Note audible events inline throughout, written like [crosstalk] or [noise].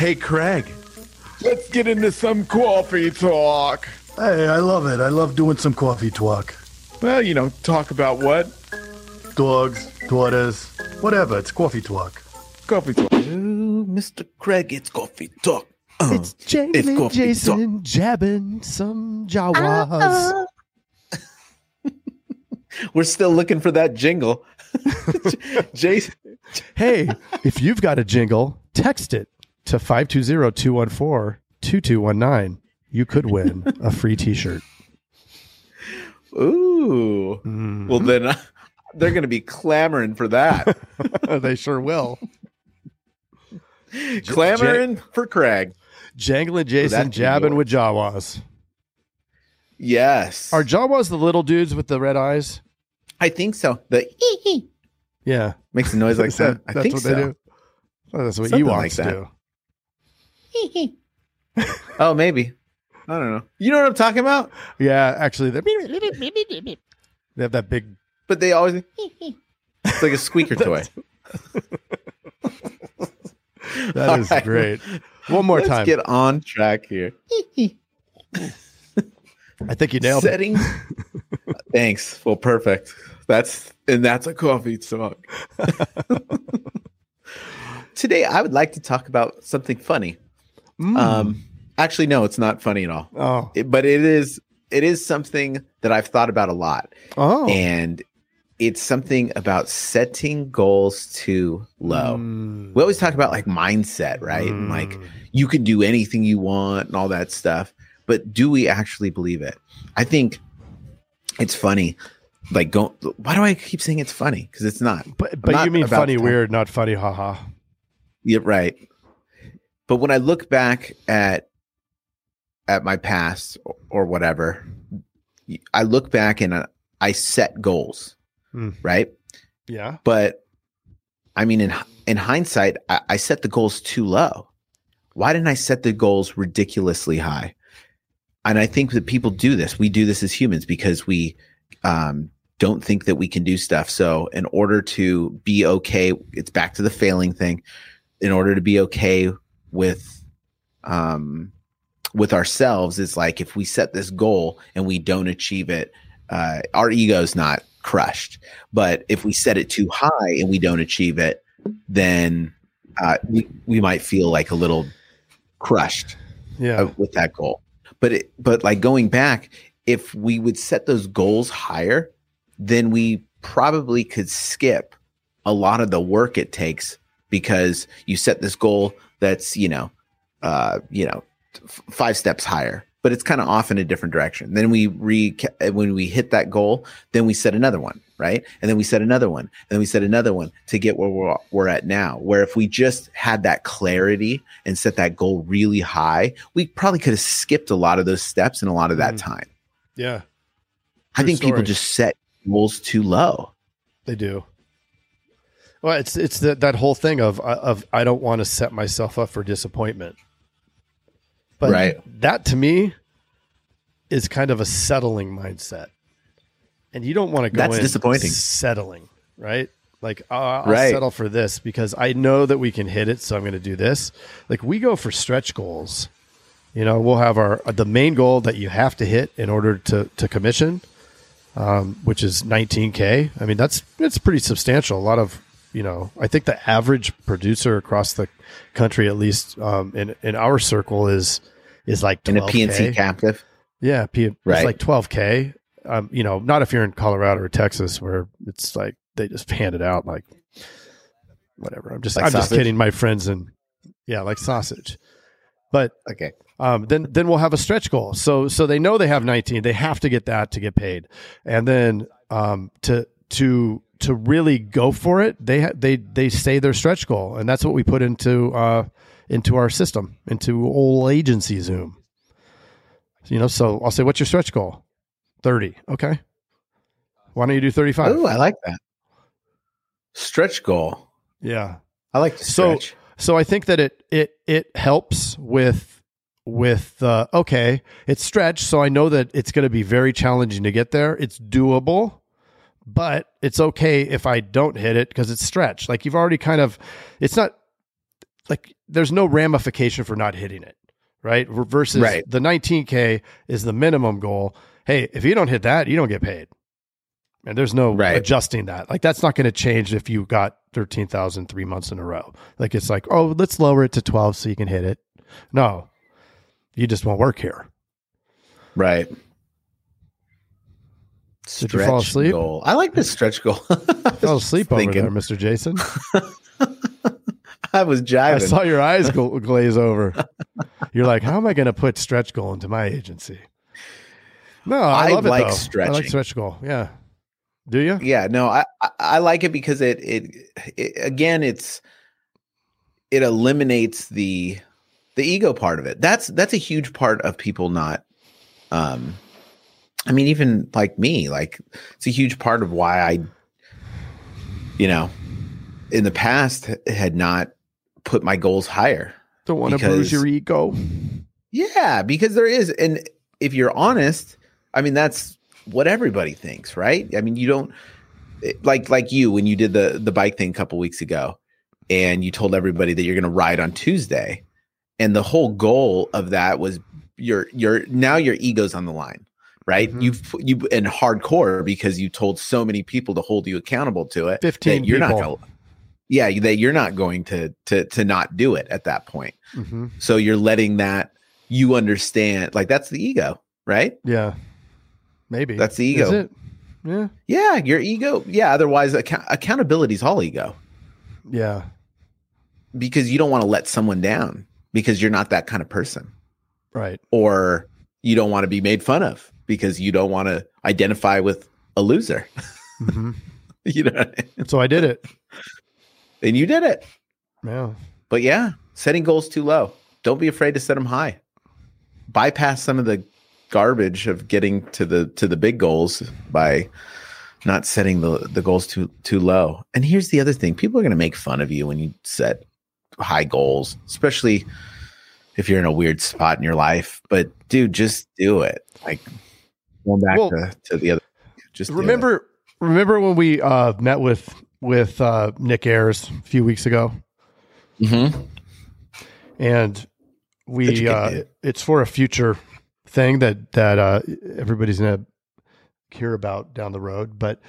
Hey, Craig, let's get into some coffee talk. Hey, I love it. I love doing some coffee talk. Well, you know, talk about what? Dogs, daughters, whatever. It's coffee talk. Coffee talk. Ooh, Mr. Craig, it's coffee talk. Uh, It's Jangling coffee Jason jabbing some Jawas. [laughs] We're still looking for that jingle. [laughs] [laughs] Jason, Hey, if you've got a jingle, text it to 520-214-2219. You could win [laughs] a free t-shirt. ooh. Mm. Well, then uh, they're going to be clamoring for that. [laughs] they sure will. [laughs] clamoring for Craig. Jangling Jason that jabbing with Jawas. Yes. Are Jawas the little dudes with the red eyes? I think so. The Yeah. makes a noise like that- that. I that's think what so. they do. Oh, that's what Something Ewoks like that. do. [laughs] Oh, maybe. I don't know. You know what I'm talking about? Yeah, actually, they're- they have that big. But they always. It's like a squeaker [laughs] toy. That is right. great. One more Let's time. get on track here. I think you nailed it. Setting. [laughs] Thanks. Well, perfect. That's and that's a coffee talk. Today, I would like to talk about something funny. Mm. Um, actually, no, it's not funny at all. oh, It- but it is. It is something that I've thought about a lot, oh, and it's something about setting goals too low. Mm. We always talk about like mindset, right? And like Mm. you can do anything you want and all that stuff. But do we actually believe it? I think it's funny. Like, go. Why do I keep saying it's funny? Because it's not. But but not you mean funny weird, not funny haha. Yeah, right. But when I look back at at my past or, or whatever, I look back and I, I set goals, Hmm. right? Yeah. But I mean, in in hindsight, I, I set the goals too low. Why didn't I set the goals ridiculously high? And I think that people do this. We do this as humans because we um, don't think that we can do stuff. So, in order to be okay, it's back to the failing thing. In order to be okay with um, with ourselves, it's like if we set this goal and we don't achieve it, uh, our ego's not crushed. But if we set it too high and we don't achieve it, then uh, we, we might feel like a little crushed Yeah. uh, with that goal. But it, but like going back, if we would set those goals higher, then we probably could skip a lot of the work it takes because you set this goal that's you know, uh, you know, f- five steps higher, but it's kind of off in a different direction. Then we re when we hit that goal, then we set another one, right? And then we set another one, and then we set another one to get where we're we're at now. Where if we just had that clarity and set that goal really high, we probably could have skipped a lot of those steps and a lot of that Mm. time. yeah. I True think people just set goals too low. They do. Well, it's it's that that whole thing of of I don't want to set myself up for disappointment. But Right. that to me is kind of a settling mindset. And you don't want to go That's in disappointing. settling, right? Like uh, I'll Right. settle for this because I know that we can hit it, so I'm going to do this. Like we go for stretch goals. You know, we'll have our the main goal that you have to hit in order to to commission, um, which is 19k. I mean, that's it's pretty substantial. A lot of you know, I think the average producer across the country, at least um, in in our circle, is is like 12K. In a P&C captive. Yeah, P- Right. it's like 12k. Um, you know, not if you're in Colorado or Texas, where it's like they just hand it out like whatever. I'm just Like I'm just kidding. My friends and yeah, like sausage. But Okay. um, then then we'll have a stretch goal. So so they know they have 19. They have to get that to get paid, and then um, to to to really go for it, they ha- they they say their stretch goal, and that's what we put into uh, into our system, into old AgencyZoom. You know, so I'll say, what's your stretch goal? 30. Okay. Why don't you do 35? Oh, I like that. Stretch goal. Yeah. I like to So- stretch. So I think that it it it helps with with uh, okay, it's stretch, so I know that it's going to be very challenging to get there. It's doable, but it's okay if I don't hit it because it's stretch. Like you've already kind of, it's not like there's no ramification for not hitting it, right? Versus Right. the 19K is the minimum goal. Hey, if you don't hit that, you don't get paid. And there's no Right. adjusting that. Like that's not going to change if you got 13,000 three months in a row. Like it's like, oh, let's lower it to 12 so you can hit it. No, you just won't work here. Right. Did you fall Stretch asleep? Goal. I like this stretch goal. [laughs] Fell asleep over thinking. there, Mr. Jason. [laughs] I was jiving. I saw your eyes glaze over. You're like, how am I going to put stretch goal into my agency? No, I, I love it like though. I like stretch goal. Yeah. Do you? yeah no I, I i like it because it, it it again it's it eliminates the the ego part of it that's that's a huge part of people not um i mean even like me like it's a huge part of why i you know in the past had not put my goals higher Don't want to bruise your ego. yeah, because there is, and if you're honest, I mean that's what everybody thinks, right? I mean, you don't like like you when you did the the bike thing a couple weeks ago, and you told everybody that you're going to ride on Tuesday, and the whole goal of that was your your now your ego's on the line, right? Mhm. You've you in hardcore because you told so many people to hold you accountable to it. 15 you're people. not Gonna, Yeah, that you're not going to to to not do it at that point. hmm So you're letting that you understand, like that's the ego, right? Yeah. Maybe. That's the Is ego. it? Yeah. Yeah, your ego. Yeah, otherwise account- accountability is all ego Yeah. because you don't want to let someone down because you're not that kind of person, Right. or you don't want to be made fun of because you don't want to identify with a loser. [laughs] hmm you know, I mean? So I did it. [laughs] and you did it. Yeah. But yeah, setting goals too low. Don't be afraid to set them high. Bypass some of the garbage of getting to the to the big goals by not setting the the goals too too low. And here's the other thing: people are going to make fun of you when you set high goals, especially if you're in a weird spot in your life. But dude, just do it. Like going back Well, to, to the other. Just do it. Remember remember when we uh, met with with uh, Nick Ayers a few weeks ago? Mhm. and we uh, dude. it's for a future thing that that uh, everybody's gonna hear about down the road but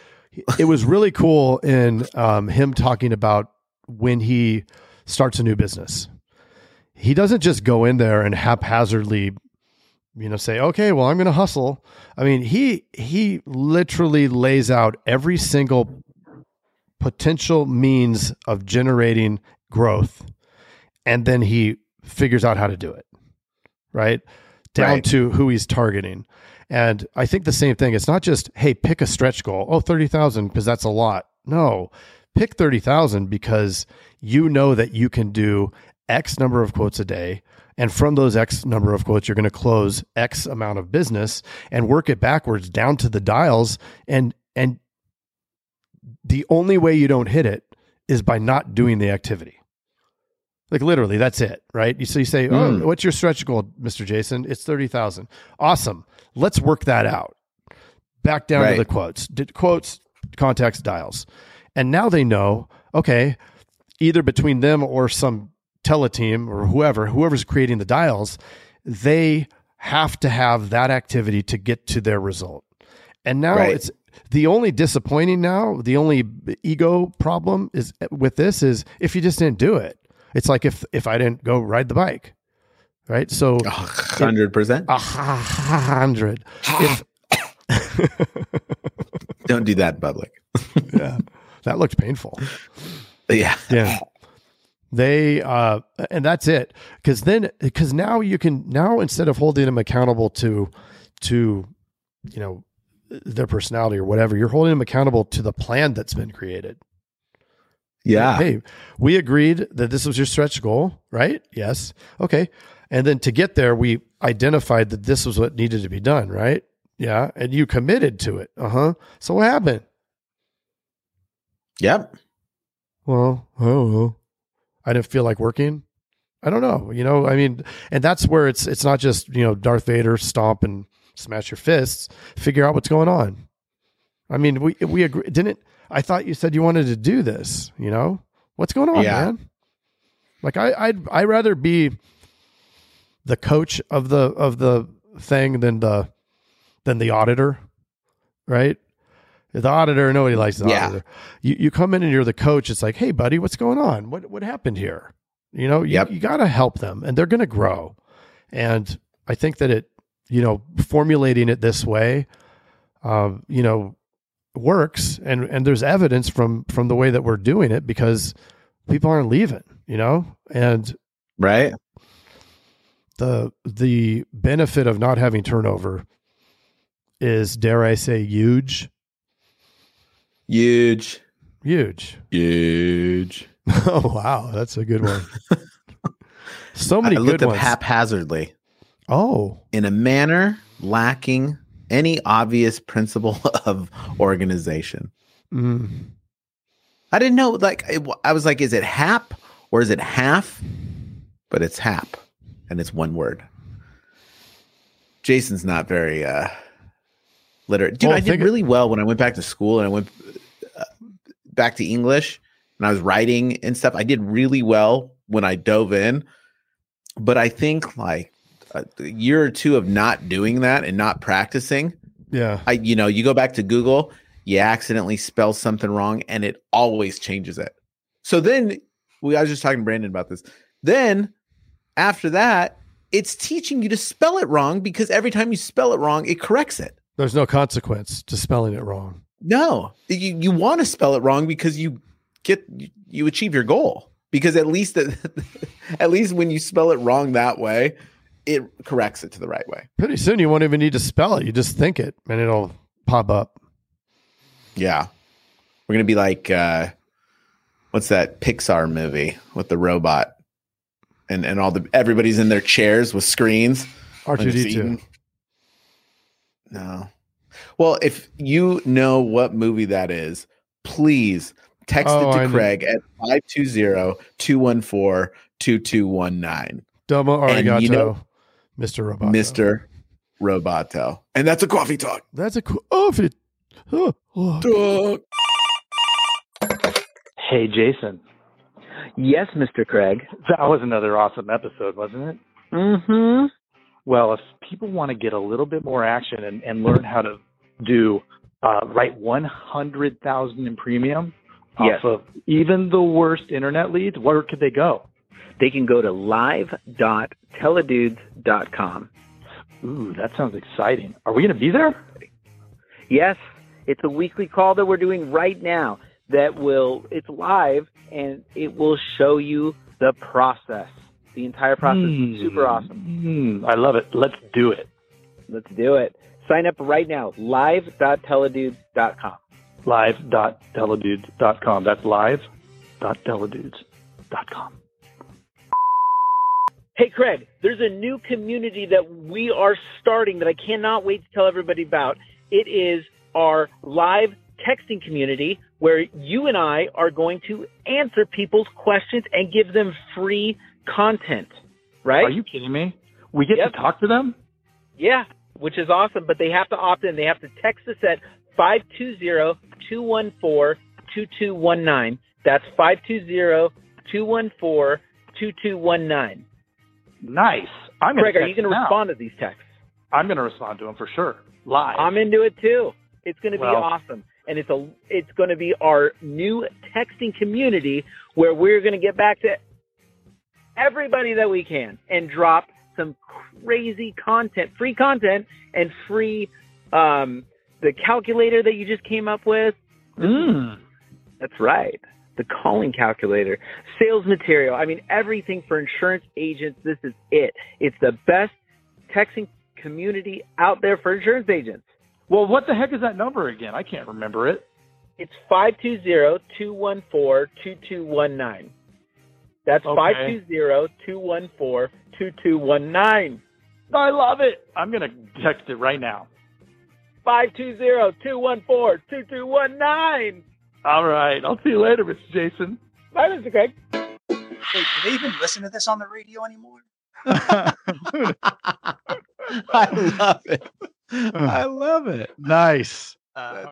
it was really cool in um, him talking about when he starts a new business he doesn't just go in there and haphazardly you know say okay well i'm gonna hustle. I mean he he literally lays out every single potential means of generating growth and then he figures out how to do it right? Down Right. to who he's targeting. And i think the same thing it's not just hey pick a stretch goal. Oh 30000 because that's a lot. No. Pick 30000 because you know that you can do x number of quotes a day and from those x number of quotes you're going to close x amount of business and work it backwards down to the dials and and the only way you don't hit it is by not doing the activity like literally, that's it, right? You so you say, "Oh, Mm. what's your stretch goal, Mister Jason?" It's thirty thousand. Awesome. Let's work that out. Back down to the quotes, Did quotes, contacts, dials, and now they know. Okay, either between them or some teleteam or whoever, whoever's creating the dials, they have to have that activity to get to their result. And now Right. it's the only disappointing now, the only ego problem is with this is if you just didn't do it. It's like if if I didn't go ride the bike. Right? So hundred percent. a hundred. If [laughs] Don't do that in public. [laughs] yeah, that looked painful. Yeah. Yeah. They uh and that's it. Cause then because now you can now instead of holding them accountable to to you know their personality or whatever, you're holding them accountable to the plan that's been created. Yeah. Hey, we agreed that this was your stretch goal, right? Yes. Okay. And then to get there, we identified that this was what needed to be done, right? Yeah. And you committed to it. Uh huh. So what happened? Yep. Well, oh, I didn't feel like working. I don't know. You know, I mean, and that's where it's it's not just you know Darth Vader stomp and smash your fists. Figure out what's going on. I mean, we we agree, didn't. I thought you said you wanted to do this. You know, what's going on, Yeah. man? Like I I'd I rather be the coach of the of the thing than the than the auditor, right? The auditor, nobody likes the Yeah. auditor. You you come in and you're the coach. It's like, hey, buddy, what's going on? What what happened here? You know, you, Yep. you got to help them, and they're going to grow. And I think that it, you know, formulating it this way, um, you know, works. And and there's evidence from from the way that we're doing it because people aren't leaving. You know, and Right? the the benefit of not having turnover is, dare I say, huge, Huge. huge. Huge. [laughs] Oh wow, that's a good one. [laughs] so many I good looked up ones. haphazardly oh, in a manner lacking any obvious principle [laughs] of organization. mm. I didn't know. Like, I, was like, is it hap or is it half? But it's hap, and it's one word. Jason's not very uh literate. Dude, Well, I did really well when I went back to school and I went back to English and I was writing and stuff. I did really well when I dove in, but I think like a year or two of not doing that and not practicing yeah. I you know, you go back to Google, you accidentally spell something wrong and it always changes it. So then we I was just talking to Brandon about this. Then after that, it's teaching you to spell it wrong because every time you spell it wrong, it corrects it. There's no consequence to spelling it wrong. No, you you want to spell it wrong because you get you achieve your goal. Because at least [laughs] at least when you spell it wrong that way, it corrects it to the right way. Pretty soon, you won't even need to spell it. You just think it, and it'll pop up. Yeah. We're gonna be like uh what's that Pixar movie with the robot? And and all the everybody's in their chairs with screens. R2D2. No. Well, if you know what movie that is, please text Oh, it I to know. Craig at 520-214-2219. Domo arigato, you know- Mr. Roboto. Mr. Roboto. And that's a coffee talk. That's a coffee Oh, if it. Oh, oh. Hey, Jason. Yes, Mr. Craig. That was another awesome episode, wasn't it? Mm-hmm. Well, if people want to get a little bit more action and, and learn how to do uh, write 100,000 in premium Yes. off of even the worst internet leads, where could they go? They can go to live.teledudes.com. Ooh, that sounds exciting. Are we going to be there? Yes, it's a weekly call that we're doing right now that will, it's live and it will show you the process. The entire process. Hmm. Super awesome. Hmm, I love it. Let's do it. Let's do it. Sign up right now. Live.teledudes.com. Live.teledudes.com. That's live.teledudes.com. Hey, Craig, there's a new community that we are starting that I cannot wait to tell everybody about. It is our live texting community where you and I are going to answer people's questions and give them free content, right? Are you kidding me? We get Yep. to talk to them? Yeah, which is awesome, but they have to opt in. They have to text us at 520-214-2219. That's 520-214-2219. Nice. I'm Craig, are you going to respond to these texts? I'm going to respond to them for sure. Live. I'm into it too. It's going to be awesome, and it's a it's going to be our new texting community where we're going to get back to everybody that we can and drop some crazy content, free content, and free um, the calculator that you just came up with. Mm. That's right. The calling calculator, sales material. I mean, everything for insurance agents. This is it. It's the best texting community out there for insurance agents. Well, what the heck is that number again? I can't remember it. It's 520-214-2219. That's Okay. 520-214-2219. I love it. I'm going to text it right now. 520-214-2219. All right. I'll see you later, Mr. Jason. Bye, Mr. Craig. Wait, do they even listen to this on the radio anymore? [laughs] [laughs] I love it. I love it. Nice. Uh,